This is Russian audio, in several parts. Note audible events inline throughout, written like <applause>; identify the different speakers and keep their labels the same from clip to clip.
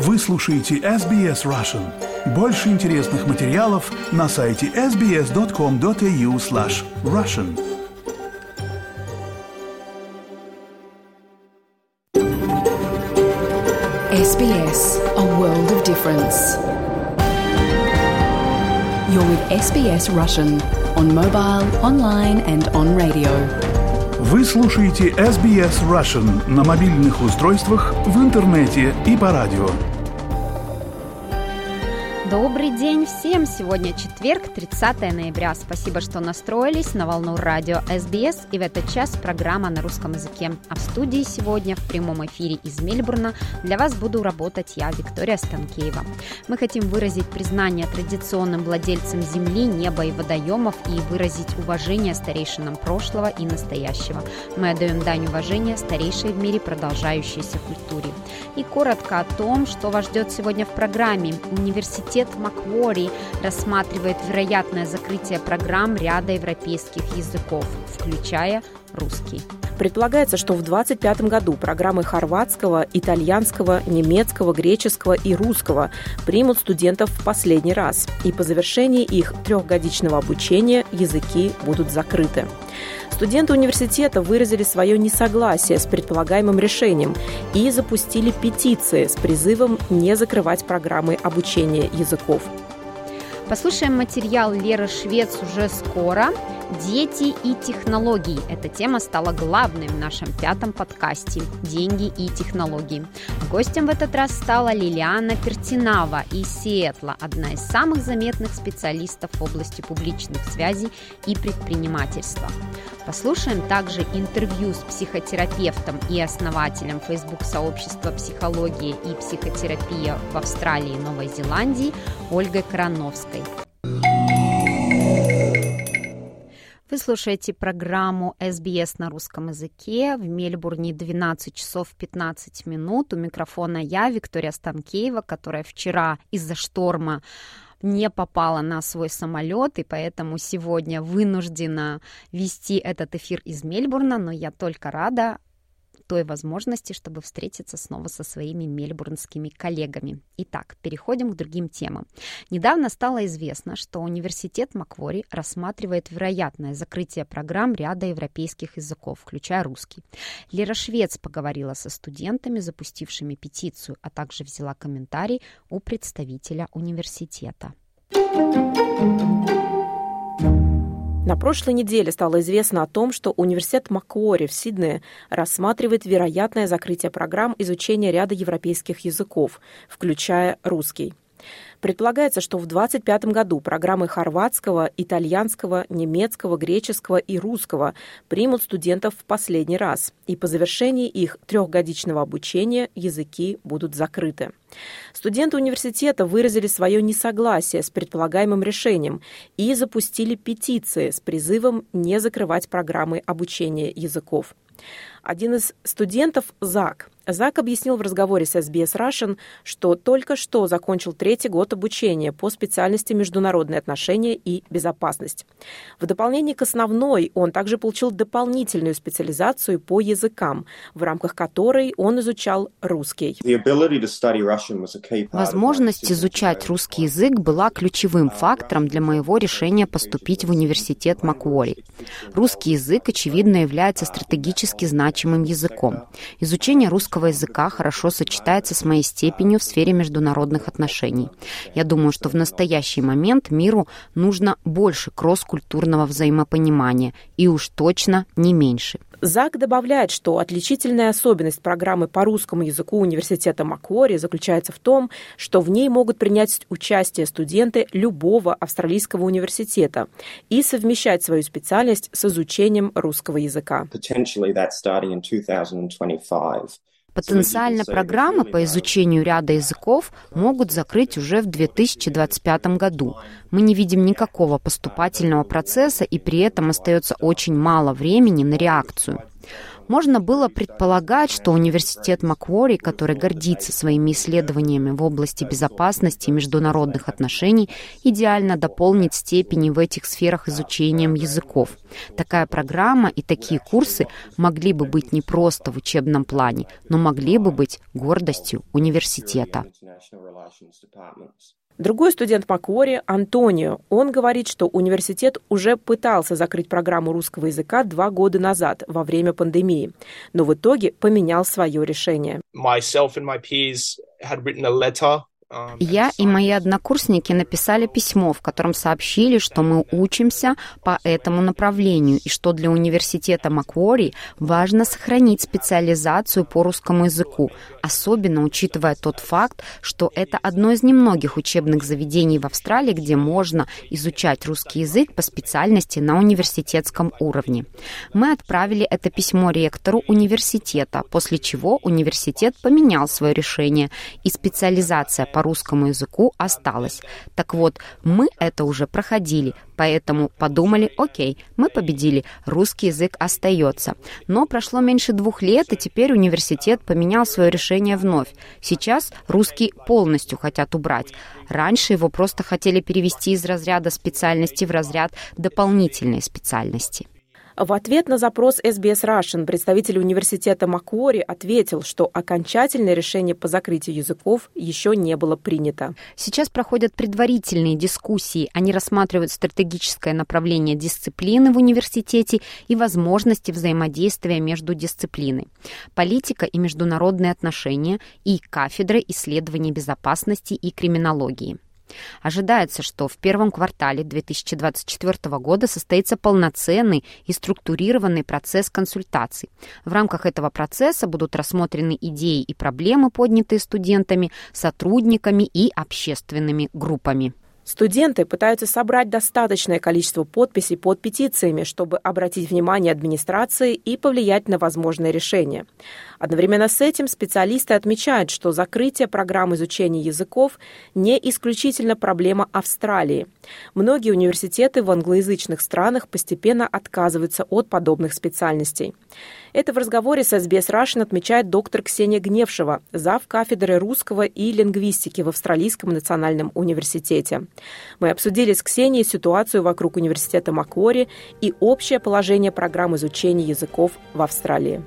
Speaker 1: Вы слушаете SBS Russian. Больше интересных материалов на сайте sbs.com.au slash russian.
Speaker 2: SBS, a world of difference. You're with SBS Russian on mobile, online and on radio.
Speaker 1: Вы слушаете SBS Russian на мобильных устройствах, в интернете и по радио.
Speaker 3: Добрый день всем! Сегодня четверг, 30 ноября. Спасибо, что настроились на волну радио СБС. И в этот час программа на русском языке. А в студии сегодня в прямом эфире из Мельбурна для вас буду работать я, Виктория Станкеева. Мы хотим выразить признание традиционным владельцам земли, неба и водоемов и выразить уважение старейшинам прошлого и настоящего. Мы отдаем дань уважения старейшей в мире продолжающейся культуре. И коротко о том, что вас ждет сегодня в программе. Университет Маквори рассматривает вероятное закрытие программ ряда европейских языков, включая русский.
Speaker 4: Предполагается, что в 2025 году программы хорватского, итальянского, немецкого, греческого и русского примут студентов в последний раз, и по завершении их трехгодичного обучения языки будут закрыты. Студенты университета выразили свое несогласие с предполагаемым решением и запустили петиции с призывом не закрывать программы обучения языков.
Speaker 3: Послушаем материал Леры Швец уже скоро. Дети и технологии. Эта тема стала главной в нашем пятом подкасте «Деньги и технологии». Гостем в этот раз стала Лилиана Пертинава из Сиэтла, одна из самых заметных специалистов в области публичных связей и предпринимательства. Послушаем также интервью с психотерапевтом и основателем Facebook-сообщества «Психология и психотерапия» в Австралии и Новой Зеландии Ольгой Крановской. Вы слушаете программу SBS на русском языке. В Мельбурне 12 часов 15 минут. У микрофона я, Виктория Станкеева, которая вчера из-за шторма не попала на свой самолет, и поэтому сегодня вынуждена вести этот эфир из Мельбурна, но я только рада той возможности, чтобы встретиться снова со своими мельбурнскими коллегами. Итак, переходим к другим темам. Недавно стало известно, что университет Маквори рассматривает вероятное закрытие программ ряда европейских языков, включая русский. Лера Швец поговорила со студентами, запустившими петицию, а также взяла комментарий у представителя университета.
Speaker 4: На прошлой неделе стало известно о том, что университет Макуори в Сиднее рассматривает вероятное закрытие программ изучения ряда европейских языков, включая русский. Предполагается, что в 2025 году программы хорватского, итальянского, немецкого, греческого и русского примут студентов в последний раз, и по завершении их трехгодичного обучения языки будут закрыты. Студенты университета выразили свое несогласие с предполагаемым решением и запустили петиции с призывом не закрывать программы обучения языков. Один из студентов, Зак, Зак объяснил в разговоре с SBS Russian, что только что закончил третий год обучения по специальности международные отношения и безопасность. В дополнение к основной он также получил дополнительную специализацию по языкам, в рамках которой он изучал русский.
Speaker 3: Возможность изучать русский язык была ключевым фактором для моего решения поступить в университет Макуори. Русский язык, очевидно, является стратегически значимым языком. Изучение русского русского языка хорошо сочетается с моей степенью в сфере международных отношений. Я думаю, что в настоящий момент миру нужно больше кросс-культурного взаимопонимания и уж точно не меньше.
Speaker 4: ЗАГ добавляет, что отличительная особенность программы по русскому языку университета Маквори заключается в том, что в ней могут принять участие студенты любого австралийского университета и совмещать свою специальность с изучением русского языка.
Speaker 3: Потенциально программы по изучению ряда языков могут закрыть уже в 2025 году. Мы не видим никакого поступательного процесса, и при этом остается очень мало времени на реакцию. Можно было предполагать, что университет Маквори, который гордится своими исследованиями в области безопасности и международных отношений, идеально дополнит степени в этих сферах изучением языков. Такая программа и такие курсы могли бы быть не просто в учебном плане, но могли бы быть гордостью университета.
Speaker 4: Другой студент Маквори, Антонио, он говорит, что университет уже пытался закрыть программу русского языка два года назад, во время пандемии, но в итоге поменял свое решение.
Speaker 3: Myself and my peers had written a letter я и мои однокурсники написали письмо, в котором сообщили, что мы учимся по этому направлению и что для университета Маквори важно сохранить специализацию по русскому языку, особенно учитывая тот факт, что это одно из немногих учебных заведений в Австралии, где можно изучать русский язык по специальности на университетском уровне. Мы отправили это письмо ректору университета, после чего университет поменял свое решение, и специализация по по русскому языку осталось. Так вот, мы это уже проходили, поэтому подумали, окей, мы победили, русский язык остается. Но прошло меньше двух лет, и теперь университет поменял свое решение вновь. Сейчас русский полностью хотят убрать. Раньше его просто хотели перевести из разряда специальности в разряд дополнительной специальности.
Speaker 4: В ответ на запрос SBS Russian представитель университета Маквори ответил, что окончательное решение по закрытию языков еще не было принято.
Speaker 3: Сейчас проходят предварительные дискуссии. Они рассматривают стратегическое направление дисциплины в университете и возможности взаимодействия между дисциплиной, политика и международные отношения и кафедры исследований безопасности и криминологии. Ожидается, что в первом квартале 2024 года состоится полноценный и структурированный процесс консультаций. В рамках этого процесса будут рассмотрены идеи и проблемы, поднятые студентами, сотрудниками и общественными группами.
Speaker 4: Студенты пытаются собрать достаточное количество подписей под петициями, чтобы обратить внимание администрации и повлиять на возможное решение. Одновременно с этим специалисты отмечают, что закрытие программ изучения языков не исключительно проблема Австралии. Многие университеты в англоязычных странах постепенно отказываются от подобных специальностей. Это в разговоре с SBS Russian отмечает доктор Ксения Гневшева, зав. кафедры русского и лингвистики в Австралийском национальном университете. Мы обсудили с Ксенией ситуацию вокруг университета Маквори и общее положение программ изучения языков в Австралии.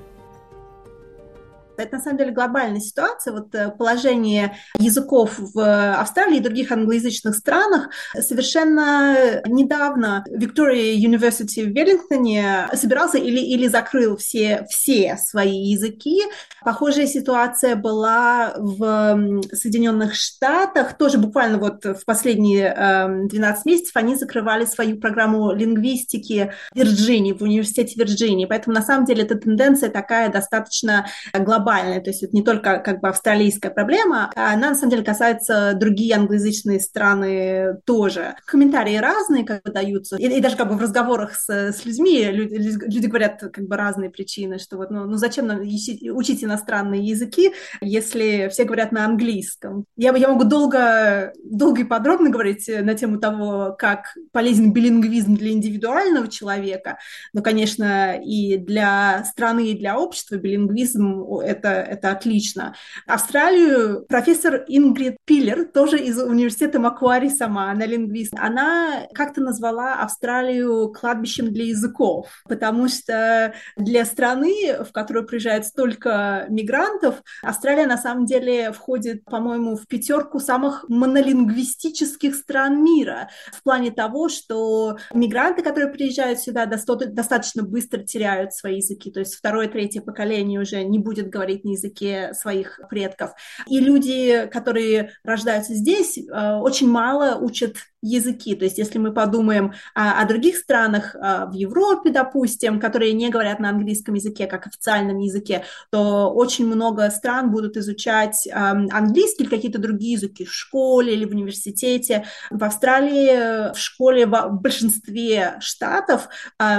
Speaker 5: Это на самом деле глобальная ситуация. Вот э, положение языков в Австралии и других англоязычных странах совершенно недавно Victoria University в Веллингтоне собирался или, или закрыл все, все свои языки. Похожая ситуация была в Соединенных Штатах. Тоже буквально вот в последние 12 эм, месяцев они закрывали свою программу лингвистики в Вирджинии, в университете Вирджинии. Поэтому на самом деле эта тенденция такая достаточно глобальная глобальная, то есть это не только как бы австралийская проблема, а она на самом деле касается другие англоязычные страны тоже. Комментарии разные как бы даются, и, и даже как бы в разговорах с, с людьми люди, люди говорят как бы разные причины, что вот ну, ну зачем нам учить иностранные языки, если все говорят на английском. Я, я могу долго, долго и подробно говорить на тему того, как полезен билингвизм для индивидуального человека, но, конечно, и для страны, и для общества билингвизм это, это отлично. Австралию профессор Ингрид Пиллер, тоже из университета Макуари сама, она лингвист, она как-то назвала Австралию кладбищем для языков, потому что для страны, в которую приезжает столько мигрантов, Австралия на самом деле входит, по-моему, в пятерку самых монолингвистических стран мира в плане того, что мигранты, которые приезжают сюда, достаточно быстро теряют свои языки, то есть второе, третье поколение уже не будет говорить говорить на языке своих предков. И люди, которые рождаются здесь, э, очень мало учат языки. То есть если мы подумаем о, о других странах э, в Европе, допустим, которые не говорят на английском языке как официальном языке, то очень много стран будут изучать эм, английский или какие-то другие языки в школе или в университете. В Австралии в школе в большинстве штатов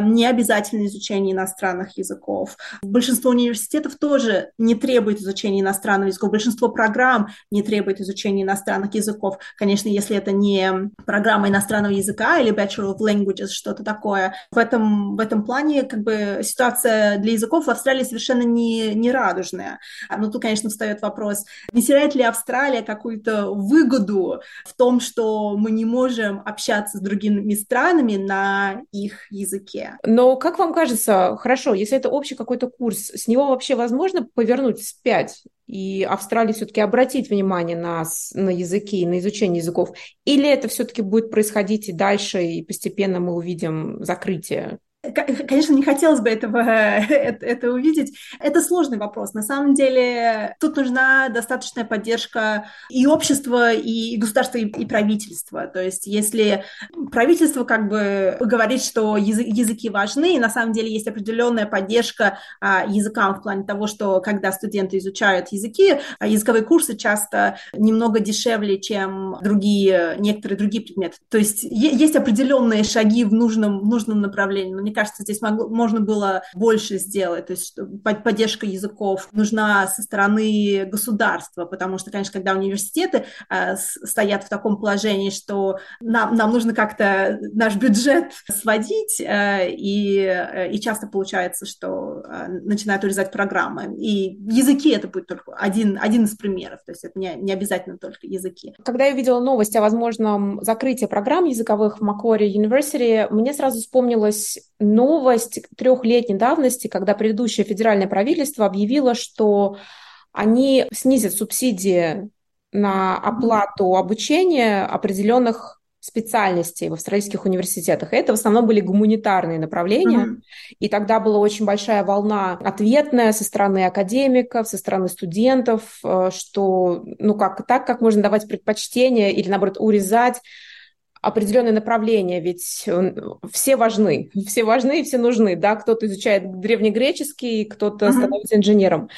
Speaker 5: не обязательно изучение иностранных языков. Большинство университетов тоже не требует изучения иностранного языка. Большинство программ не требует изучения иностранных языков. Конечно, если это не программа иностранного языка или Bachelor of Languages, что-то такое. В этом, в этом плане как бы ситуация для языков в Австралии совершенно не, не радужная. Но тут, конечно, встает вопрос, не теряет ли Австралия какую-то выгоду в том, что мы не можем общаться с другими странами на их языке.
Speaker 6: Но как вам кажется, хорошо, если это общий какой-то курс, с него вообще возможно повернуть вспять и Австралии все-таки обратить внимание на, на языки, на изучение языков? Или это все-таки будет происходить и дальше, и постепенно мы увидим закрытие
Speaker 5: Конечно, не хотелось бы этого, <laughs> это, это увидеть. Это сложный вопрос. На самом деле тут нужна достаточная поддержка и общества, и государства, и, и правительства. То есть если правительство как бы говорит, что язы, языки важны, и на самом деле есть определенная поддержка а, языкам в плане того, что когда студенты изучают языки, а языковые курсы часто немного дешевле, чем другие, некоторые другие предметы. То есть есть определенные шаги в нужном, в нужном направлении, но мне кажется, здесь могло, можно было больше сделать. То есть поддержка языков нужна со стороны государства, потому что, конечно, когда университеты э, стоят в таком положении, что нам, нам нужно как-то наш бюджет сводить, э, и, э, и часто получается, что э, начинают урезать программы. И языки это будет только один, один из примеров, то есть это не, не обязательно только языки.
Speaker 6: Когда я видела новость о возможном закрытии программ языковых в Macquarie University, мне сразу вспомнилось новость трехлетней давности, когда предыдущее федеральное правительство объявило, что они снизят субсидии на оплату обучения определенных специальностей в австралийских университетах. Это в основном были гуманитарные направления. Mm-hmm. И тогда была очень большая волна ответная со стороны академиков, со стороны студентов, э, что ну как так, как можно давать предпочтение или наоборот урезать определенное направление, ведь все важны, все важны и все нужны, да, кто-то изучает древнегреческий, кто-то mm-hmm. становится инженером.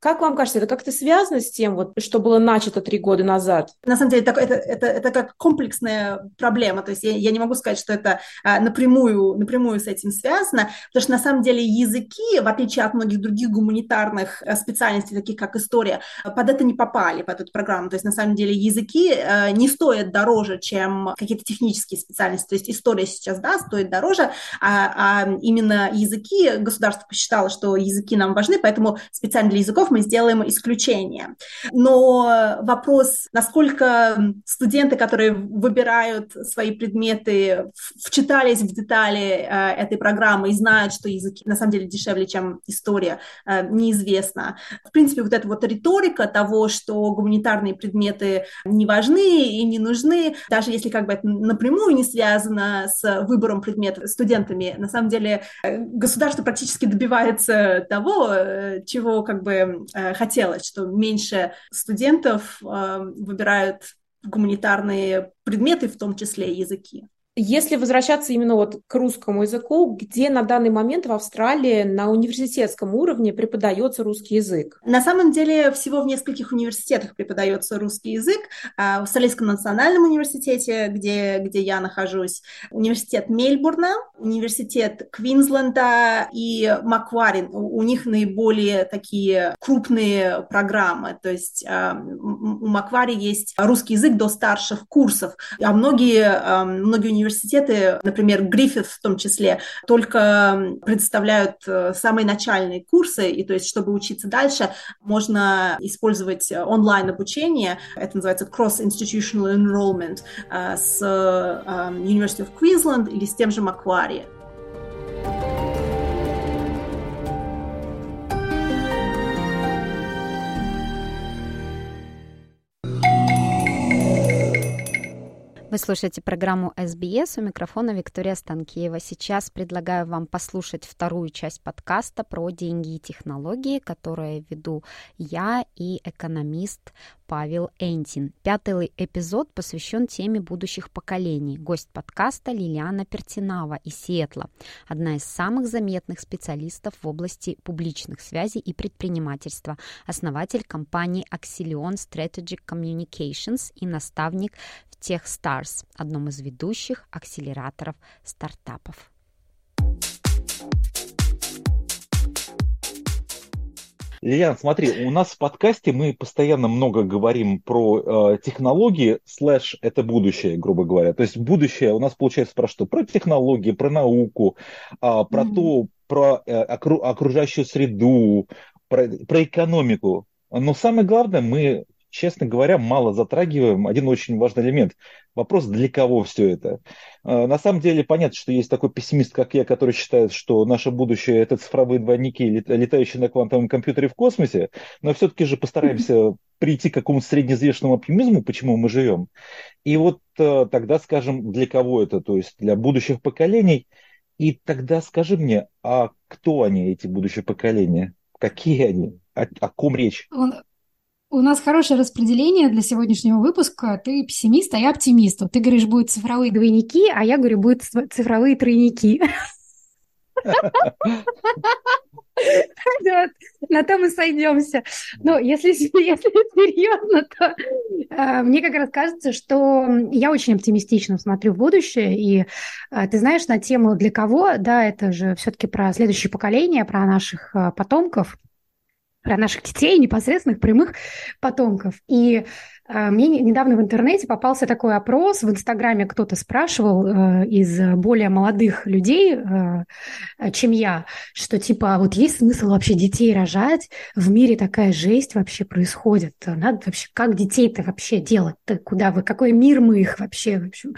Speaker 6: Как вам кажется, это как-то связано с тем, вот, что было начато три года назад?
Speaker 5: На самом деле, это, это, это, это как комплексная проблема. То есть я, я не могу сказать, что это а, напрямую, напрямую с этим связано, потому что на самом деле языки, в отличие от многих других гуманитарных а, специальностей, таких как история, под это не попали, под эту программу. То есть на самом деле языки а, не стоят дороже, чем какие-то технические специальности. То есть история сейчас, да, стоит дороже, а, а именно языки, государство посчитало, что языки нам важны, поэтому специально для языков мы сделаем исключение. Но вопрос, насколько студенты, которые выбирают свои предметы, вчитались в детали э, этой программы и знают, что языки на самом деле дешевле, чем история, э, неизвестно. В принципе, вот эта вот риторика того, что гуманитарные предметы не важны и не нужны, даже если как бы это напрямую не связано с выбором предметов студентами, на самом деле э, государство практически добивается того, чего как бы Э, хотелось, что меньше студентов э, выбирают гуманитарные предметы, в том числе языки.
Speaker 6: Если возвращаться именно вот к русскому языку, где на данный момент в Австралии на университетском уровне преподается русский язык?
Speaker 5: На самом деле всего в нескольких университетах преподается русский язык. А, в Австралийском национальном университете, где, где я нахожусь, университет Мельбурна, университет Квинсленда и Макварин. У них наиболее такие крупные программы. То есть а, у Маквари есть русский язык до старших курсов. А многие, многие университеты университеты, например, Гриффит в том числе, только предоставляют э, самые начальные курсы, и то есть, чтобы учиться дальше, можно использовать онлайн-обучение, это называется Cross-Institutional Enrollment, э, с э, University of Queensland или с тем же Macquarie.
Speaker 3: Вы слушаете программу SBS. У микрофона Виктория Станкеева. Сейчас предлагаю вам послушать вторую часть подкаста про деньги и технологии, которые веду я и экономист Павел Энтин. Пятый эпизод посвящен теме будущих поколений. Гость подкаста Лилиана Пертинава из Сиэтла, одна из самых заметных специалистов в области публичных связей и предпринимательства, основатель компании Axelion Strategic Communications и наставник в TechStars, одном из ведущих акселераторов стартапов.
Speaker 7: Лилиан, смотри, у нас в подкасте мы постоянно много говорим про э, технологии, слэш это будущее, грубо говоря. То есть будущее у нас получается про что? Про технологии, про науку, э, про mm-hmm. то, про э, окру- окружающую среду, про, про экономику. Но самое главное, мы честно говоря, мало затрагиваем один очень важный элемент. Вопрос, для кого все это? А, на самом деле понятно, что есть такой пессимист, как я, который считает, что наше будущее – это цифровые двойники, летающие на квантовом компьютере в космосе, но все-таки же постараемся прийти к какому-то среднезвешенному оптимизму, почему мы живем. И вот э, тогда скажем, для кого это, то есть для будущих поколений. И тогда скажи мне, а кто они, эти будущие поколения? Какие они? О, о ком речь?
Speaker 8: У нас хорошее распределение для сегодняшнего выпуска. Ты пессимист, а я оптимист. Ты говоришь, будут цифровые двойники, а я говорю, будут цифровые тройники. На том мы сойдемся. Но если, если серьезно, то э, мне как раз кажется, что я очень оптимистично смотрю в будущее. И э, ты знаешь, на тему для кого, да, это же все-таки про следующее поколение, про наших э, потомков про наших детей, непосредственных прямых потомков. И э, мне недавно в интернете попался такой опрос, в Инстаграме кто-то спрашивал э, из более молодых людей, э, чем я, что типа, а вот есть смысл вообще детей рожать? В мире такая жесть вообще происходит. Надо вообще, как детей-то вообще делать? -то? Куда вы, какой мир мы их вообще в общем,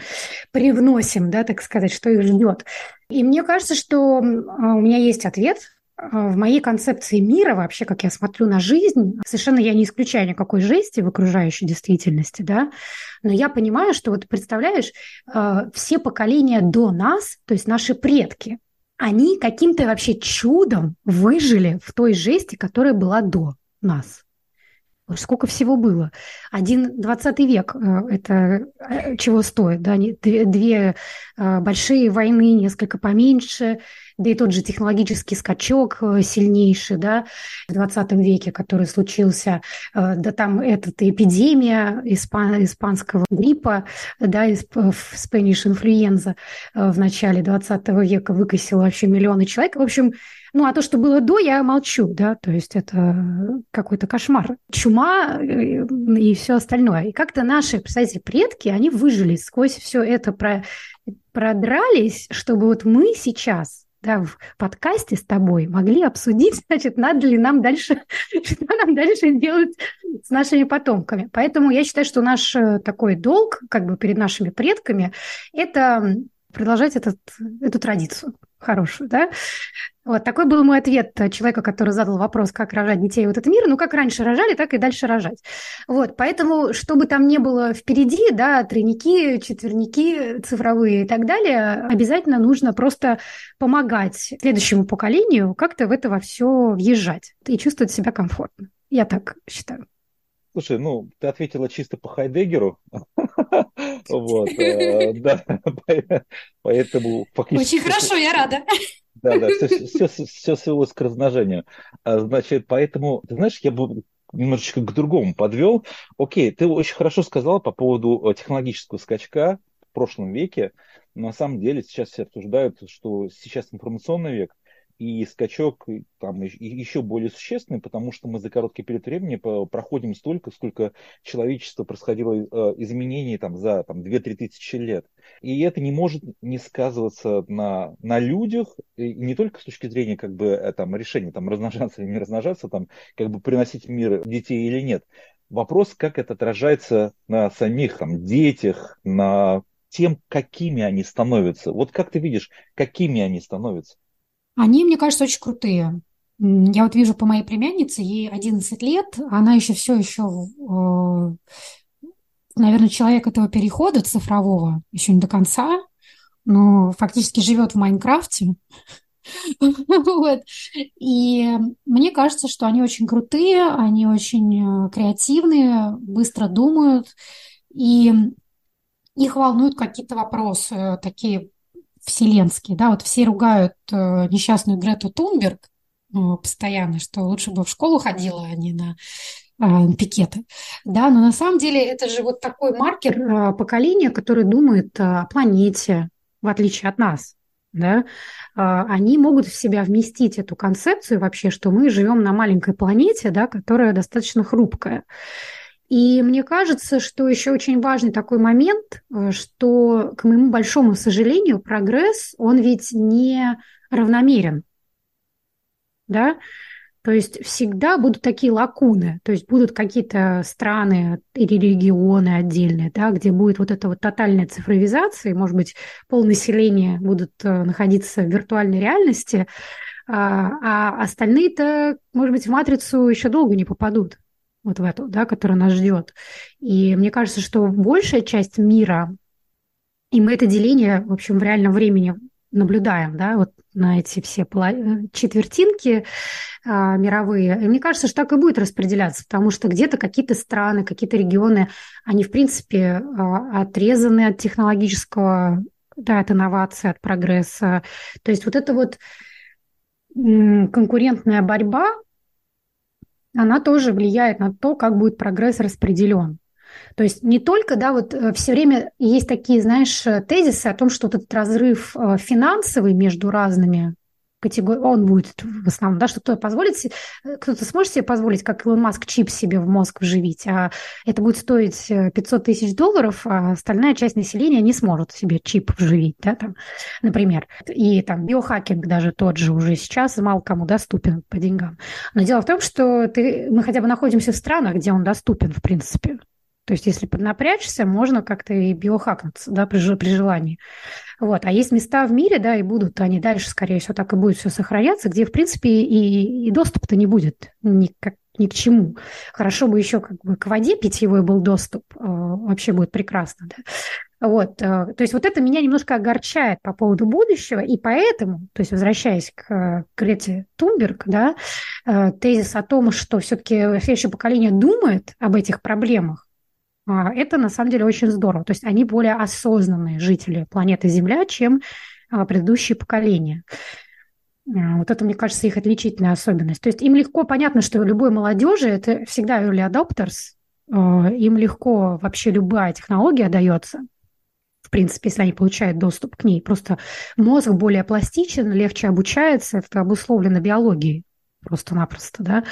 Speaker 8: привносим, да, так сказать, что их ждет? И мне кажется, что у меня есть ответ а, в моей концепции мира, вообще, как я смотрю на жизнь, совершенно я не исключаю никакой жести в окружающей действительности, да, но я понимаю, что вот представляешь, а, все поколения до нас, то есть наши предки, они каким-то вообще чудом выжили в той жести, которая была до нас. Сколько всего было? Один двадцатый век э, – это э, чего стоит? Да? Две, э, большие войны, несколько поменьше – да и тот же технологический скачок сильнейший, да, в 20 веке, который случился, да там эта эпидемия испан, испанского гриппа, да, Spanish э, в начале 20 века выкосила вообще миллионы человек. В общем, ну, а то, что было до, я молчу, да, то есть это какой-то кошмар. Чума и все остальное. И как-то наши, представьте, предки, они выжили сквозь все это, про, продрались, чтобы вот мы сейчас да, в подкасте с тобой могли обсудить, <laughs> значит, надо ли нам дальше, <laughs> что нам дальше делать с нашими потомками. Поэтому я считаю, что наш э, такой долг, как бы перед нашими предками, это продолжать этот, эту традицию хорошую, да. Вот такой был мой ответ человека, который задал вопрос, как рожать детей в этот мир. Ну, как раньше рожали, так и дальше рожать. Вот, поэтому, что бы там ни было впереди, да, тройники, четверники цифровые и так далее, обязательно нужно просто помогать следующему поколению как-то в это во все въезжать и чувствовать себя комфортно. Я так считаю.
Speaker 7: Слушай, ну, ты ответила чисто по Хайдегеру. <laughs> Вот, э, да, <laughs> поэтому.
Speaker 8: Очень хорошо, я рада.
Speaker 7: Да, да, все, все, все свелось к размножению. А, значит, поэтому, ты знаешь, я бы немножечко к другому подвел. Окей, ты очень хорошо сказала по поводу э, технологического скачка в прошлом веке. На самом деле сейчас все обсуждают, что сейчас информационный век, и скачок там еще более существенный, потому что мы за короткий период времени проходим столько, сколько человечество происходило э, изменений там, за там, 2-3 тысячи лет. И это не может не сказываться на, на людях, и не только с точки зрения как бы, э, там, решения там, размножаться или не размножаться, там, как бы приносить мир детей или нет. Вопрос, как это отражается на самих там, детях, на тем, какими они становятся. Вот как ты видишь, какими они становятся?
Speaker 8: Они, мне кажется, очень крутые. Я вот вижу по моей племяннице, ей 11 лет, она еще все еще, э, наверное, человек этого перехода цифрового, еще не до конца, но фактически живет в Майнкрафте. <laughs> И мне кажется, что они очень крутые, они очень э, креативные, быстро думают, и их волнуют какие-то вопросы такие вселенские, да, вот все ругают э, несчастную Грету Тунберг э, постоянно, что лучше бы в школу ходила, а не на э, пикеты, да, но на самом деле это же вот такой маркер э, поколения, который думает о планете, в отличие от нас, да, а, они могут в себя вместить эту концепцию вообще, что мы живем на маленькой планете, да, которая достаточно хрупкая. И мне кажется, что еще очень важный такой момент, э, что, к моему большому сожалению, прогресс, он ведь не равномерен. Да? То есть всегда будут такие лакуны, то есть будут какие-то страны или регионы отдельные, да, где будет вот эта вот тотальная цифровизация, может быть, полнаселение будут э, находиться в виртуальной реальности, а, а остальные-то, может быть, в матрицу еще долго не попадут, вот в эту, да, которая нас ждет. И мне кажется, что большая часть мира, и мы это деление, в общем, в реальном времени наблюдаем, да, вот на эти все четвертинки а, мировые. И мне кажется, что так и будет распределяться, потому что где-то какие-то страны, какие-то регионы, они, в принципе, а, отрезаны от технологического, да, от инновации, от прогресса. То есть вот эта вот конкурентная борьба, она тоже влияет на то, как будет прогресс распределен. То есть не только, да, вот э, все время есть такие, знаешь, тезисы о том, что вот этот разрыв э, финансовый между разными категорий, он будет в основном, да, что кто-то позволит, кто-то сможет себе позволить, как Илон Маск, чип себе в мозг вживить, а это будет стоить 500 тысяч долларов, а остальная часть населения не сможет себе чип вживить, да, там, например. И там биохакинг даже тот же уже сейчас мало кому доступен по деньгам. Но дело в том, что ты, мы хотя бы находимся в странах, где он доступен, в принципе. То есть, если поднапрячься, можно как-то и биохакнуться, да, при, при желании. Вот. А есть места в мире, да, и будут они дальше, скорее всего, так и будет все сохраняться, где, в принципе, и, и доступ-то не будет ни, как, ни к чему. Хорошо бы еще как бы к воде питьевой был доступ, э, вообще будет прекрасно, да. Вот, э, то есть вот это меня немножко огорчает по поводу будущего, и поэтому, то есть возвращаясь к Грете Тунберг, да, э, тезис о том, что все-таки следующее поколение думает об этих проблемах, это на самом деле очень здорово. То есть они более осознанные жители планеты Земля, чем а, предыдущие поколения. А, вот это, мне кажется, их отличительная особенность. То есть им легко понятно, что любой молодежи это всегда early adopters, им легко вообще любая технология дается, в принципе, если они получают доступ к ней. Просто мозг более пластичен, легче обучается, это обусловлено биологией просто-напросто, да.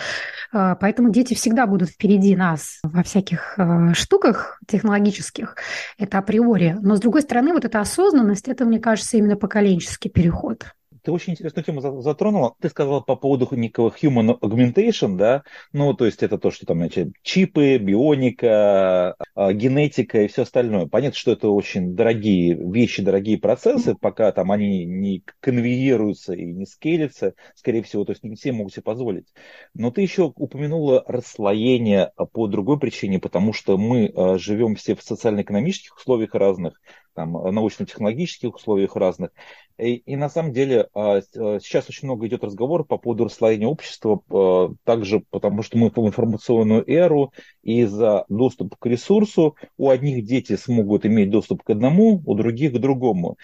Speaker 8: А, поэтому дети всегда будут впереди нас во всяких а, штуках технологических, это априори. Но, с другой стороны, вот эта осознанность, это, мне кажется, именно поколенческий переход.
Speaker 7: Ты очень интересную тему затронула. Ты сказала по поводу некого human augmentation, да, ну, то есть это то, что там, значит, чипы, бионика, а, генетика и все остальное. Понятно, что это очень дорогие вещи, дорогие процессы, пока там они не конвейируются и не скелятся, скорее всего, то есть не все могут себе позволить. Но ты еще упомянула расслоение по другой причине, потому что мы а, живем все в социально-экономических условиях разных, там, научно-технологических условиях разных. И, и на самом деле а, а, сейчас очень много идет разговор по поводу расслоения общества, а, также потому что мы в информационную эру, и за доступ к ресурсу у одних дети смогут иметь доступ к одному, у других к другому.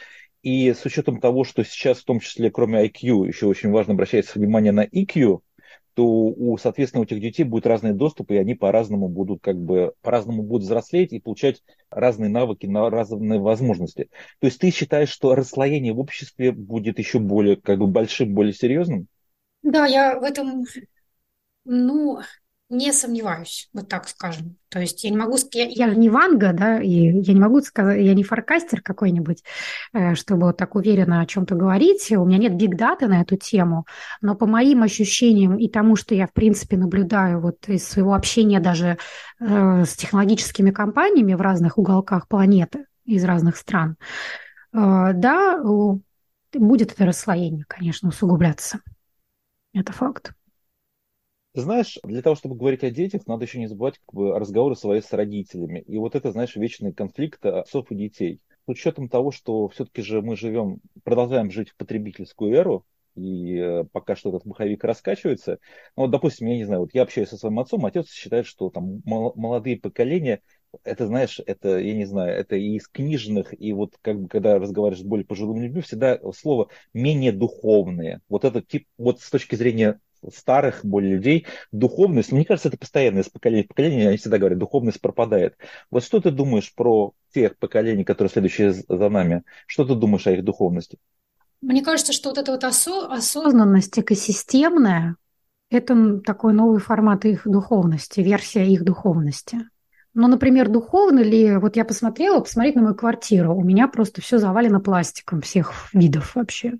Speaker 7: И с учетом того, что сейчас в том числе кроме IQ еще очень важно обращать внимание на EQ, то у, соответственно, у этих детей будет разный доступ, и они по-разному будут как бы, по-разному будут взрослеть и получать разные навыки, на разные возможности. То есть ты считаешь, что расслоение в обществе будет еще более как бы большим, более серьезным?
Speaker 8: Да, я в этом, ну, не сомневаюсь, вот так скажем. То есть я не могу я, я не Ванга, да, и я не могу сказать, я не форкастер какой-нибудь, э, чтобы вот так уверенно о чем-то говорить. У меня нет биг-даты на эту тему, но по моим ощущениям и тому, что я, в принципе, наблюдаю вот из своего общения даже э, с технологическими компаниями в разных уголках планеты, из разных стран, э, да, будет это расслоение, конечно, усугубляться. Это факт.
Speaker 7: Знаешь, для того, чтобы говорить о детях, надо еще не забывать как бы, разговоры свои с родителями. И вот это, знаешь, вечный конфликт отцов и детей. С учетом того, что все-таки же мы живем, продолжаем жить в потребительскую эру, и э, пока что этот маховик раскачивается. Ну, вот, допустим, я не знаю, вот я общаюсь со своим отцом, отец считает, что там молодые поколения, это, знаешь, это, я не знаю, это и из книжных, и вот как бы, когда разговариваешь с более пожилыми людьми, всегда слово менее духовные. Вот это тип, вот с точки зрения старых более людей, духовность, мне кажется, это постоянно из поколения в поколение, они всегда говорят, духовность пропадает. Вот что ты думаешь про тех поколений, которые следующие за нами? Что ты думаешь о их духовности?
Speaker 8: Мне кажется, что вот эта вот осо- осознанность экосистемная – это такой новый формат их духовности, версия их духовности. Ну, например, духовно ли, вот я посмотрела, посмотреть на мою квартиру, у меня просто все завалено пластиком всех видов вообще.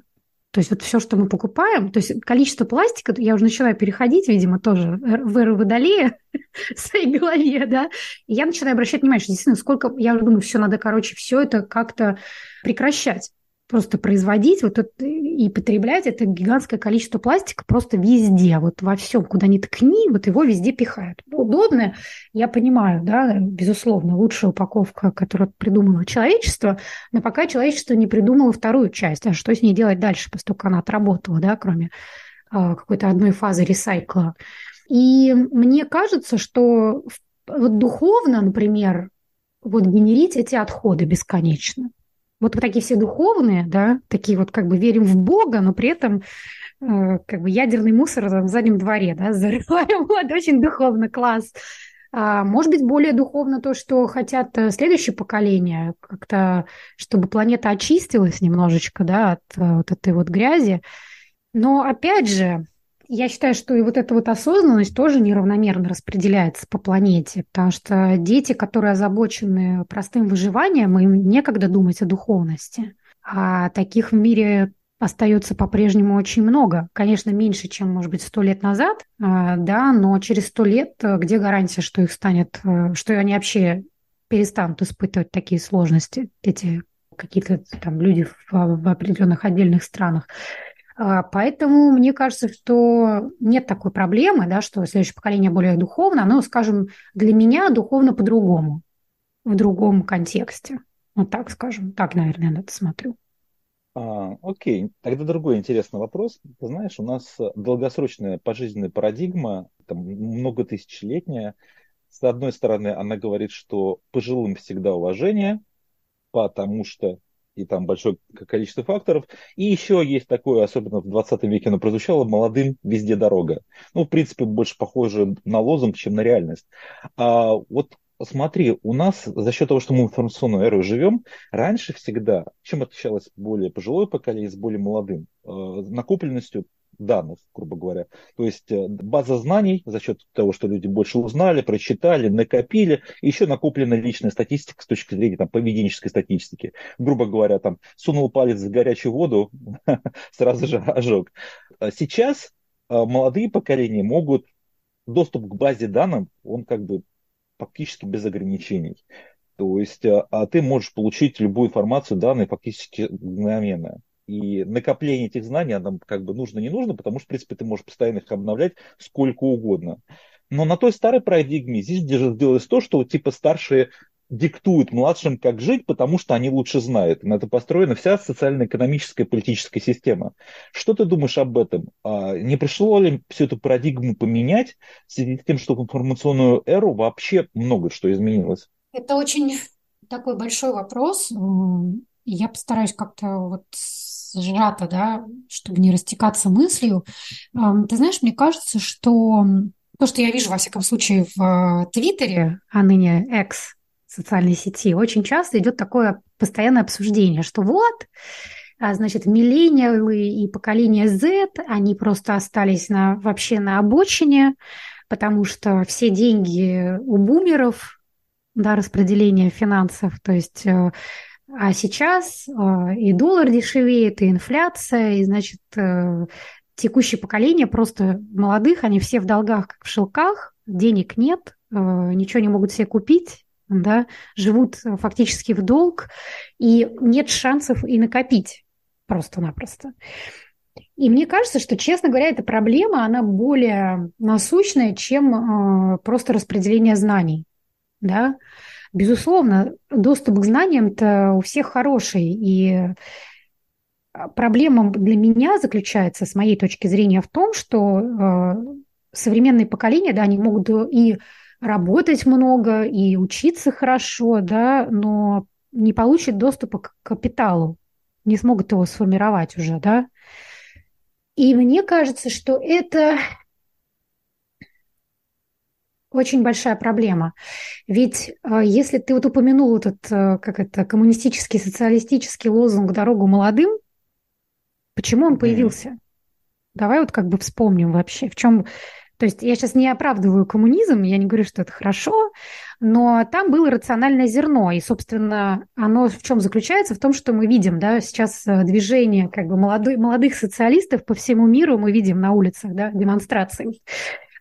Speaker 8: То есть вот все, что мы покупаем, то есть количество пластика, я уже начинаю переходить, видимо, тоже в эру водолея <laughs> в своей голове, да, и я начинаю обращать внимание, что действительно сколько, я уже думаю, все надо, короче, все это как-то прекращать просто производить вот это, и потреблять это гигантское количество пластика просто везде, вот во всем, куда ни ткни, вот его везде пихают. Удобно, я понимаю, да, безусловно, лучшая упаковка, которую придумало человечество, но пока человечество не придумало вторую часть, а что с ней делать дальше, поскольку она отработала, да, кроме а, какой-то одной фазы ресайкла. И мне кажется, что вот духовно, например, вот генерить эти отходы бесконечно вот такие все духовные, да, такие вот как бы верим в Бога, но при этом э, как бы ядерный мусор в заднем дворе, да, <laughs> зарываем, вот очень духовно, класс. А, может быть, более духовно то, что хотят э, следующее поколение, как-то, чтобы планета очистилась немножечко, да, от э, вот этой вот грязи. Но, опять же, я считаю, что и вот эта вот осознанность тоже неравномерно распределяется по планете, потому что дети, которые озабочены простым выживанием, им некогда думать о духовности. А таких в мире остается по-прежнему очень много. Конечно, меньше, чем, может быть, сто лет назад, а, да, но через сто лет э, где гарантия, что их станет, э, что они вообще перестанут испытывать такие сложности, эти какие-то там люди в, в определенных отдельных странах. А, поэтому мне кажется, что нет такой проблемы, да, что следующее поколение более духовно, но, скажем, для меня духовно по-другому, в другом контексте. Вот так скажем. Так, наверное, на это смотрю.
Speaker 7: А, окей, тогда другой интересный вопрос. Ты знаешь, у нас долгосрочная пожизненная парадигма, там, многотысячелетняя. С одной стороны, она говорит, что пожилым всегда уважение, потому что и там большое количество факторов. И еще есть такое, особенно в 20 веке оно прозвучало, молодым везде дорога. Ну, в принципе, больше похоже на лозунг, чем на реальность. А вот смотри, у нас за счет того, что мы в информационную эру живем, раньше всегда, чем отличалось более пожилое поколение с более молодым? Э, накопленностью данных, грубо говоря. То есть э, база знаний за счет того, что люди больше узнали, прочитали, накопили, еще накоплена личная статистика с точки зрения там, поведенческой статистики. Грубо говоря, там сунул палец в горячую воду, <laughs> сразу же ожог. А сейчас э, молодые поколения могут доступ к базе данных, он как бы фактически без ограничений. То есть э, а ты можешь получить любую информацию, данные фактически мгновенно. И накопление этих знаний нам как бы нужно, не нужно, потому что, в принципе, ты можешь постоянно их обновлять сколько угодно. Но на той старой парадигме здесь сделалось то, что типа старшие диктуют младшим, как жить, потому что они лучше знают. На это построена вся социально-экономическая политическая система. Что ты думаешь об этом? А не пришло ли всю эту парадигму поменять в связи с тем, что в информационную эру вообще много что изменилось?
Speaker 8: Это очень такой большой вопрос. Я постараюсь как-то вот сжато, да, чтобы не растекаться мыслью. Ты знаешь, мне кажется, что то, что я вижу, во всяком случае, в э, Твиттере, а ныне X социальной сети, очень часто идет такое постоянное обсуждение, что вот, а, значит, миллениалы и поколение Z, они просто остались на, вообще на обочине, потому что все деньги у бумеров, да, распределение финансов, то есть э, а сейчас э, и доллар дешевеет, и инфляция, и, значит, э, текущее поколение просто молодых, они все в долгах, как в шелках, денег нет, э, ничего не могут себе купить, да, живут фактически в долг, и нет шансов и накопить просто-напросто. И мне кажется, что, честно говоря, эта проблема, она более насущная, чем э, просто распределение знаний, да, Безусловно, доступ к знаниям-то у всех хороший, и а, проблема для меня заключается, с моей точки зрения, в том, что э, современные поколения, да, они могут и работать много, и учиться хорошо, да, но не получат доступа к капиталу, не смогут его сформировать уже, да. И мне кажется, что это очень большая проблема. Ведь э, если ты вот упомянул этот, э, как это, коммунистический, социалистический лозунг «Дорогу молодым», Почему он появился? Давай вот как бы вспомним вообще, в чем... То есть я сейчас не оправдываю коммунизм, я не говорю, что это хорошо, но там было рациональное зерно, и, собственно, оно в чем заключается? В том, что мы видим, да, сейчас э, движение как бы молодой, молодых социалистов по всему миру мы видим на улицах, да, демонстрации.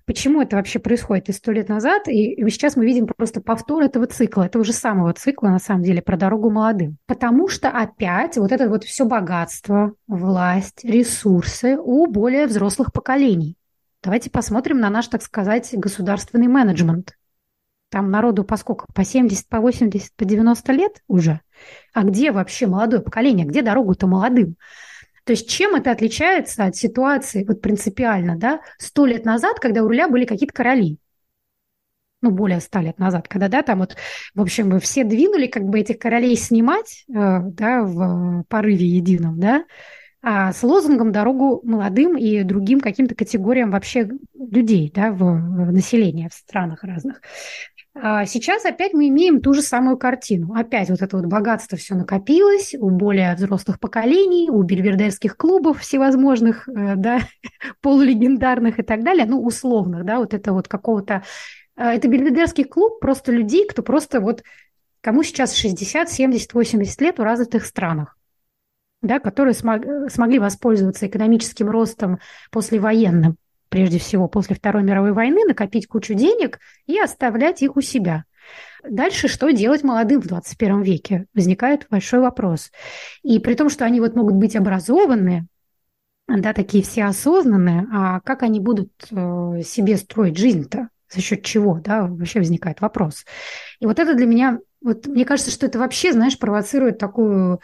Speaker 8: Почему это вообще происходит и сто лет назад, и, сейчас мы видим просто повтор этого цикла, этого же самого цикла, на самом деле, про дорогу молодым. Потому что опять вот это вот все богатство, власть, ресурсы у более взрослых поколений. Давайте посмотрим на наш, так сказать, государственный менеджмент. Там народу по сколько? По 70, по 80, по 90 лет уже? А где вообще молодое поколение? Где дорогу-то молодым? То есть чем это отличается от ситуации вот принципиально, да, сто лет назад, когда у руля были какие-то короли? ну, более ста лет назад, когда, да, там вот, в общем, все двинули как бы этих королей снимать, э, да, в порыве едином, да, а с лозунгом «дорогу молодым» и другим каким-то категориям вообще людей, да, в, в населении в странах разных. А сейчас опять мы имеем ту же самую картину. Опять вот это вот богатство все накопилось у более взрослых поколений, у бельвердерских клубов всевозможных, э, да, <laughs> полулегендарных и так далее, ну, условных, да, вот это вот какого-то... Э, это бельвердерский клуб просто людей, кто просто вот кому сейчас 60, 70, 80 лет в развитых странах да, которые смог, смогли воспользоваться экономическим ростом послевоенным прежде всего после Второй мировой войны, накопить кучу денег и оставлять их у себя. Дальше что делать молодым в 21 веке? Возникает большой вопрос. И при том, что они вот могут быть образованные, да, такие все осознанные, а как они будут э, себе строить жизнь-то? За счет чего, да, вообще возникает вопрос. И вот это для меня, вот мне кажется, что это вообще, знаешь, провоцирует такую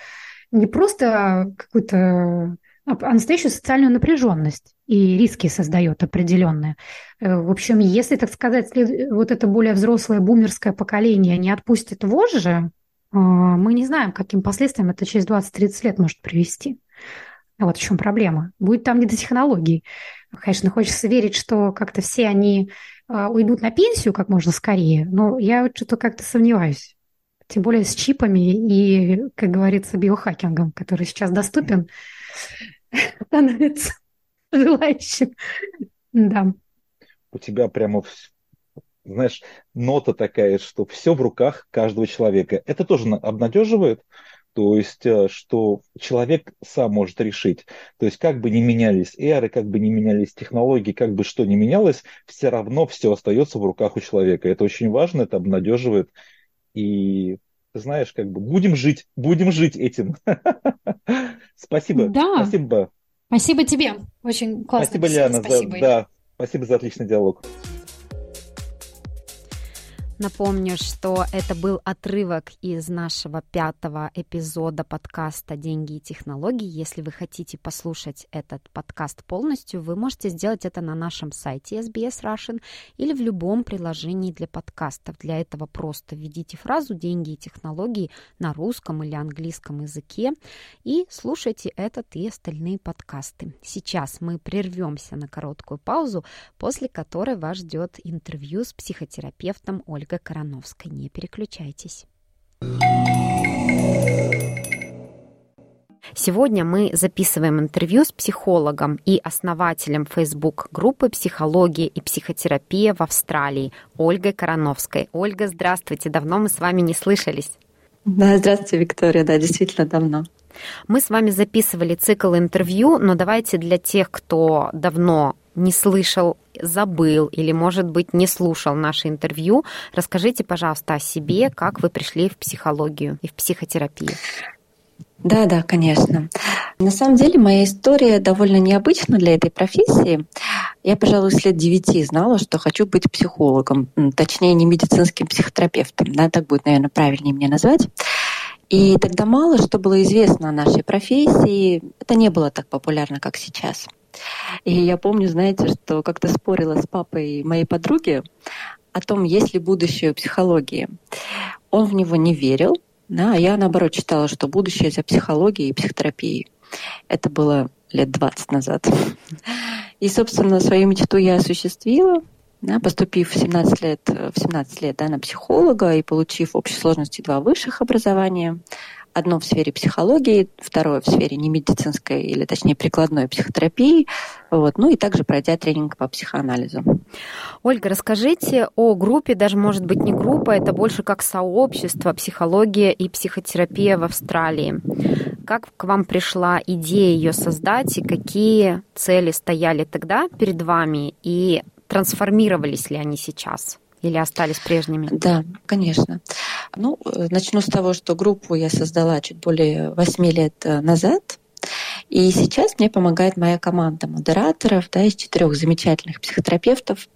Speaker 8: не просто какую-то а настоящую социальную напряженность и риски создает определенные. Э, в общем, если, так сказать, вот это более взрослое бумерское поколение не отпустит вожжи, а, мы не знаем, каким последствиям это через 20-30 лет может привести. Вот в чем проблема. Будет там не до технологий. Конечно, хочется верить, что как-то все они а, уйдут на пенсию как можно скорее, но я что-то как-то сомневаюсь. Тем более с чипами и, как говорится, биохакингом, который сейчас доступен становится <laughs> желающим. Да.
Speaker 7: У тебя прямо, знаешь, нота такая, что все в руках каждого человека. Это тоже обнадеживает, то есть, э, что человек сам может решить. То есть, как бы ни менялись эры, как бы ни менялись технологии, как бы что ни менялось, все равно все остается в руках у человека. Это очень важно, это обнадеживает. И знаешь, как бы будем жить, будем жить этим. <laughs> Спасибо.
Speaker 8: Да.
Speaker 7: Спасибо.
Speaker 8: Спасибо тебе. Очень классно.
Speaker 7: Спасибо, Лиана.
Speaker 8: Спасибо.
Speaker 7: За, да, спасибо за отличный диалог.
Speaker 3: Напомню, что это был отрывок из нашего пятого эпизода подкаста «Деньги и технологии». Если вы хотите послушать этот подкаст полностью, вы можете сделать это на нашем сайте SBS Russian или в любом приложении для подкастов. Для этого просто введите фразу «Деньги и технологии» на русском или английском языке и слушайте этот и остальные подкасты. Сейчас мы прервемся на короткую паузу, после которой вас ждет интервью с психотерапевтом Ольгой Ольга Короновская. Не переключайтесь. Сегодня мы записываем интервью с психологом и основателем Facebook-группы «Психология и психотерапия в Австралии» Ольгой Короновской. Ольга, здравствуйте, давно мы с вами не слышались.
Speaker 9: Да, здравствуйте, Виктория, да, действительно давно.
Speaker 3: Мы с вами записывали цикл интервью, но давайте для тех, кто давно не слышал, забыл или, может быть, не слушал наше интервью, расскажите, пожалуйста, о себе, как вы пришли в психологию и в психотерапию.
Speaker 9: Да, да, конечно. На самом деле моя история довольно необычна для этой профессии. Я, пожалуй, с лет девяти знала, что хочу быть психологом, точнее, не медицинским психотерапевтом. Да, так будет, наверное, правильнее мне назвать. И тогда мало что было известно о нашей профессии. Это не было так популярно, как сейчас. И я помню, знаете, что как-то спорила с папой моей подруги о том, есть ли будущее у психологии. Он в него не верил, да, а я, наоборот, считала, что будущее за психологией и психотерапией. Это было лет 20 назад. И, собственно, свою мечту я осуществила, да, поступив в 17 лет, в 17 лет да, на психолога и получив общей сложности два высших образования, Одно в сфере психологии, второе в сфере немедицинской или, точнее, прикладной психотерапии. Вот. Ну и также пройдя тренинг по психоанализу.
Speaker 3: Ольга, расскажите о группе, даже может быть не группа, это больше как сообщество психология и психотерапия в Австралии. Как к вам пришла идея ее создать и какие цели стояли тогда перед вами и трансформировались ли они сейчас? Или остались прежними?
Speaker 9: Да, конечно. Ну, начну с того, что группу я создала чуть более восьми лет э, назад. И сейчас мне помогает моя команда модераторов да, из четырех замечательных психотерапевтов.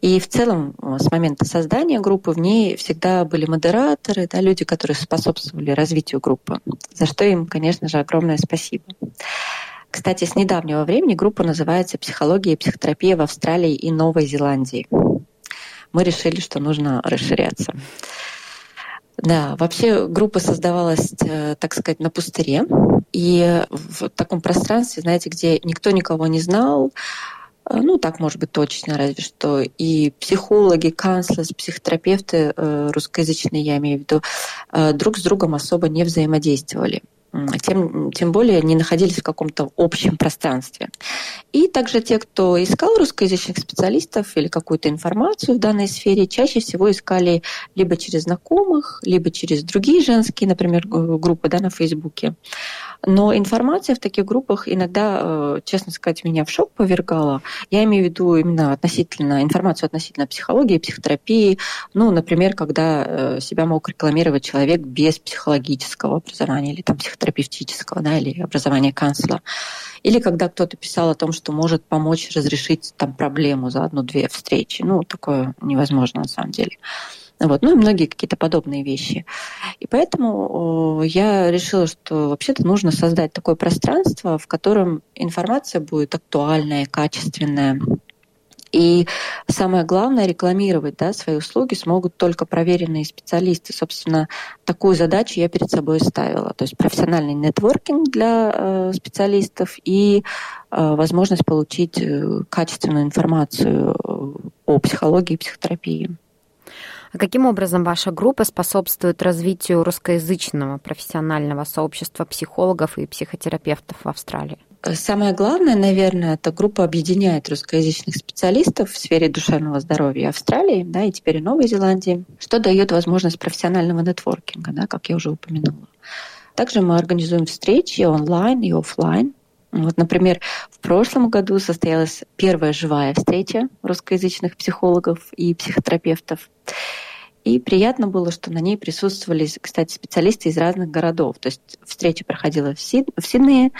Speaker 9: И в целом э, с момента создания группы в ней всегда были модераторы, да, люди, которые способствовали развитию группы, за что им, конечно же, огромное спасибо. Кстати, с недавнего времени группа называется «Психология и психотерапия в Австралии и Новой Зеландии» мы решили, что нужно расширяться. Да, вообще группа создавалась, э, так сказать, на пустыре. И в таком пространстве, знаете, где никто никого не знал, э, ну, так может быть точно, разве что. И психологи, канцлеры, психотерапевты э, русскоязычные, я имею в виду, друг с другом особо не взаимодействовали тем, тем более не находились в каком-то общем пространстве. И также те, кто искал русскоязычных специалистов или какую-то информацию в данной сфере, чаще всего искали либо через знакомых, либо через другие женские, например, группы да, на Фейсбуке. Но информация в таких группах иногда, э, честно сказать, меня в шок повергала. Я имею в виду именно относительно информацию относительно психологии, психотерапии. Ну, например, когда э, себя мог рекламировать человек без психологического образования или там психотерапевтического, да, или образования канцлера. Или когда кто-то писал о том, что может помочь разрешить там проблему за одну-две встречи. Ну, такое невозможно на самом деле. Вот, ну и многие какие-то подобные вещи. И поэтому я решила, что вообще-то нужно создать такое пространство, в котором информация будет актуальная, качественная, и самое главное, рекламировать да, свои услуги смогут только проверенные специалисты. Собственно, такую задачу я перед собой ставила. То есть профессиональный нетворкинг для э, специалистов и э, возможность получить э, качественную информацию э, о психологии и психотерапии.
Speaker 3: А каким образом ваша группа способствует развитию русскоязычного профессионального сообщества психологов и психотерапевтов в Австралии?
Speaker 9: Самое главное, наверное, эта группа объединяет русскоязычных специалистов в сфере душевного здоровья Австралии, да, и теперь и Новой Зеландии, что дает возможность профессионального нетворкинга, да, как я уже упомянула. Также мы организуем встречи онлайн и офлайн. Вот, например, в прошлом году состоялась первая живая встреча русскоязычных психологов и психотерапевтов. И приятно было, что на ней присутствовали, кстати, специалисты из разных городов. То есть встреча проходила в, Сид... в Сиднее,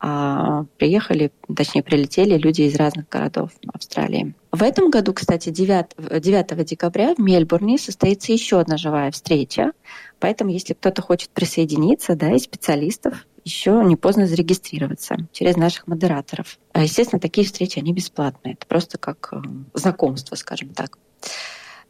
Speaker 9: а приехали, точнее, прилетели люди из разных городов Австралии. В этом году, кстати, 9, 9 декабря в Мельбурне состоится еще одна живая встреча. Поэтому, если кто-то хочет присоединиться, да, из специалистов, еще не поздно зарегистрироваться через наших модераторов. А, естественно, такие встречи, они бесплатные. Это просто как э, знакомство, скажем так.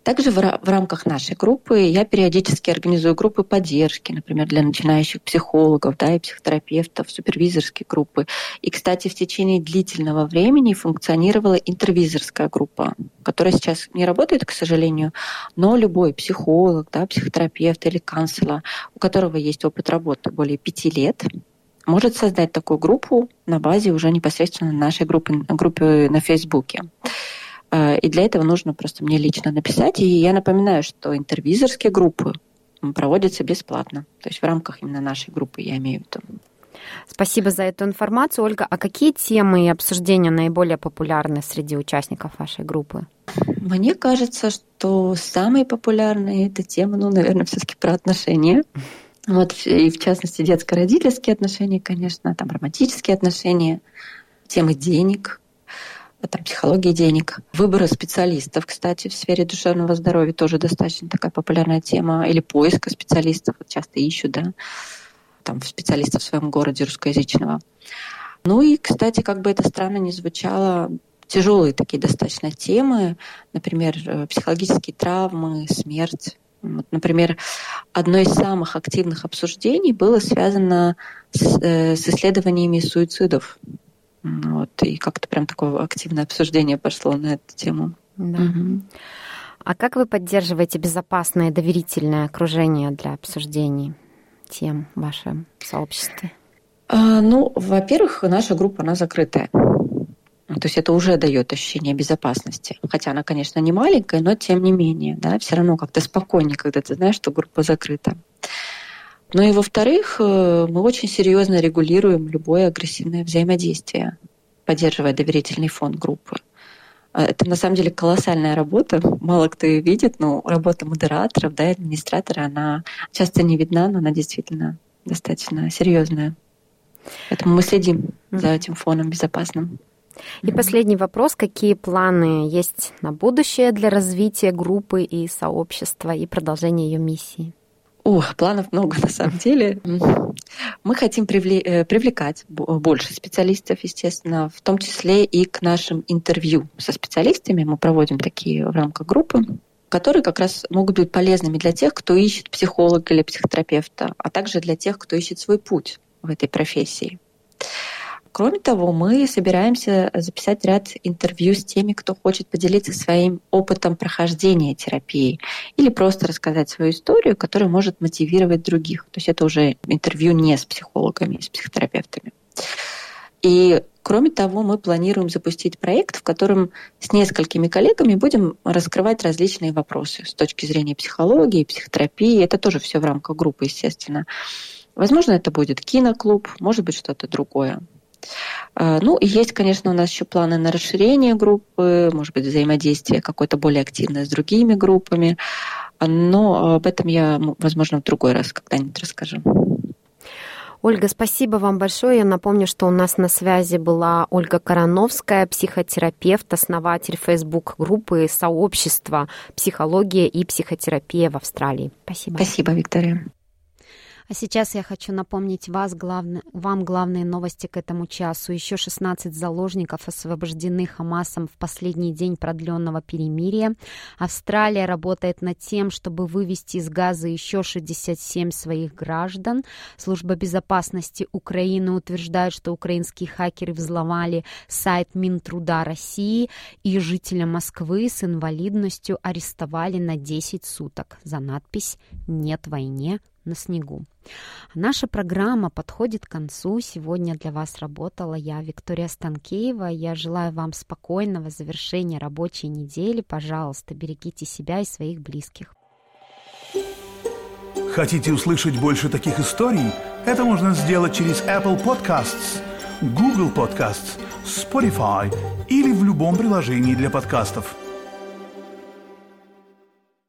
Speaker 9: Также в, рамках нашей группы я периодически организую группы поддержки, например, для начинающих психологов да, и психотерапевтов, супервизорские группы. И, кстати, в течение длительного времени функционировала интервизорская группа, которая сейчас не работает, к сожалению, но любой психолог, да, психотерапевт или канцлер, у которого есть опыт работы более пяти лет, может создать такую группу на базе уже непосредственно нашей группы, группы на Фейсбуке. Э, и для этого нужно просто мне лично написать. И я напоминаю, что интервизорские группы проводятся бесплатно. То есть в рамках именно нашей группы, я имею в виду.
Speaker 3: Спасибо за эту информацию, Ольга. А какие темы и обсуждения наиболее популярны среди участников вашей группы?
Speaker 9: Мне кажется, что самые популярные это темы, ну, наверное, все-таки про отношения. Вот, и в частности, детско-родительские отношения, конечно, там романтические отношения, темы денег, там, психологии денег. Выбора специалистов, кстати, в сфере душевного здоровья тоже достаточно такая популярная тема. Или поиска специалистов, вот часто ищут, да, там, специалистов в своем городе русскоязычного. Ну и, кстати, как бы это странно не звучало, тяжелые такие достаточно темы, например, э, психологические травмы, смерть. Вот, например, одно из самых активных обсуждений было связано с, э, с исследованиями суицидов вот, и как-то прям такое активное обсуждение пошло на эту тему.
Speaker 3: Да. Угу. А как вы поддерживаете безопасное доверительное окружение для обсуждений тем в вашем сообществе?
Speaker 9: А, ну, во-первых, наша группа, она закрытая. То есть это уже дает ощущение безопасности. Хотя она, конечно, не маленькая, но тем не менее, да, все равно как-то спокойнее, когда ты знаешь, что группа закрыта. Ну и во-вторых, э, мы очень серьезно регулируем любое агрессивное взаимодействие, поддерживая доверительный фонд группы. Э, это на самом деле колоссальная работа. Мало кто ее видит, но работа модераторов, да, администратора, она часто не видна, но она действительно достаточно серьезная. Поэтому мы следим за этим фоном безопасным.
Speaker 3: И последний вопрос. Какие планы есть на будущее для развития группы и сообщества и продолжения ее миссии?
Speaker 9: О, планов много на самом деле. Мы хотим э, привлекать больше специалистов, естественно, в том числе и к нашим интервью со специалистами. Мы проводим такие в рамках группы которые как раз могут быть полезными для тех, кто ищет психолога или психотерапевта, а также для тех, кто ищет свой путь в этой профессии. Кроме того, мы собираемся записать ряд интервью с теми, кто хочет поделиться своим опытом прохождения терапии или просто рассказать свою историю, которая может мотивировать других. То есть это уже интервью не с психологами, а с психотерапевтами. И кроме того, мы планируем запустить проект, в котором с несколькими коллегами будем раскрывать различные вопросы с точки зрения психологии, психотерапии. Это тоже все в рамках группы, естественно. Возможно, это будет киноклуб, может быть, что-то другое. А, ну, и есть, конечно, у нас еще планы на расширение группы, может быть, взаимодействие какое-то более активное с другими группами, но об этом я, возможно, в другой раз когда-нибудь расскажу.
Speaker 3: Ольга, спасибо вам большое. Я напомню, что у нас на связи была Ольга Короновская, психотерапевт, основатель Facebook-группы сообщества «Психология и психотерапия в Австралии». Спасибо.
Speaker 9: Спасибо, Виктория.
Speaker 3: А сейчас я хочу напомнить вас, главное, вам главные новости к этому часу. Еще 16 заложников освобождены Хамасом в последний день продленного перемирия. Австралия работает над тем, чтобы вывести из Газа еще 67 своих граждан. Служба безопасности Украины утверждает, что украинские хакеры взломали сайт Минтруда России и жителя Москвы с инвалидностью арестовали на 10 суток за надпись «Нет войне, на снегу. Наша программа подходит к концу. Сегодня для вас работала я, Виктория Станкеева. Я желаю вам спокойного завершения рабочей недели. Пожалуйста, берегите себя и своих близких.
Speaker 1: Хотите услышать больше таких историй? Это можно сделать через Apple Podcasts, Google Podcasts, Spotify или в любом приложении для подкастов.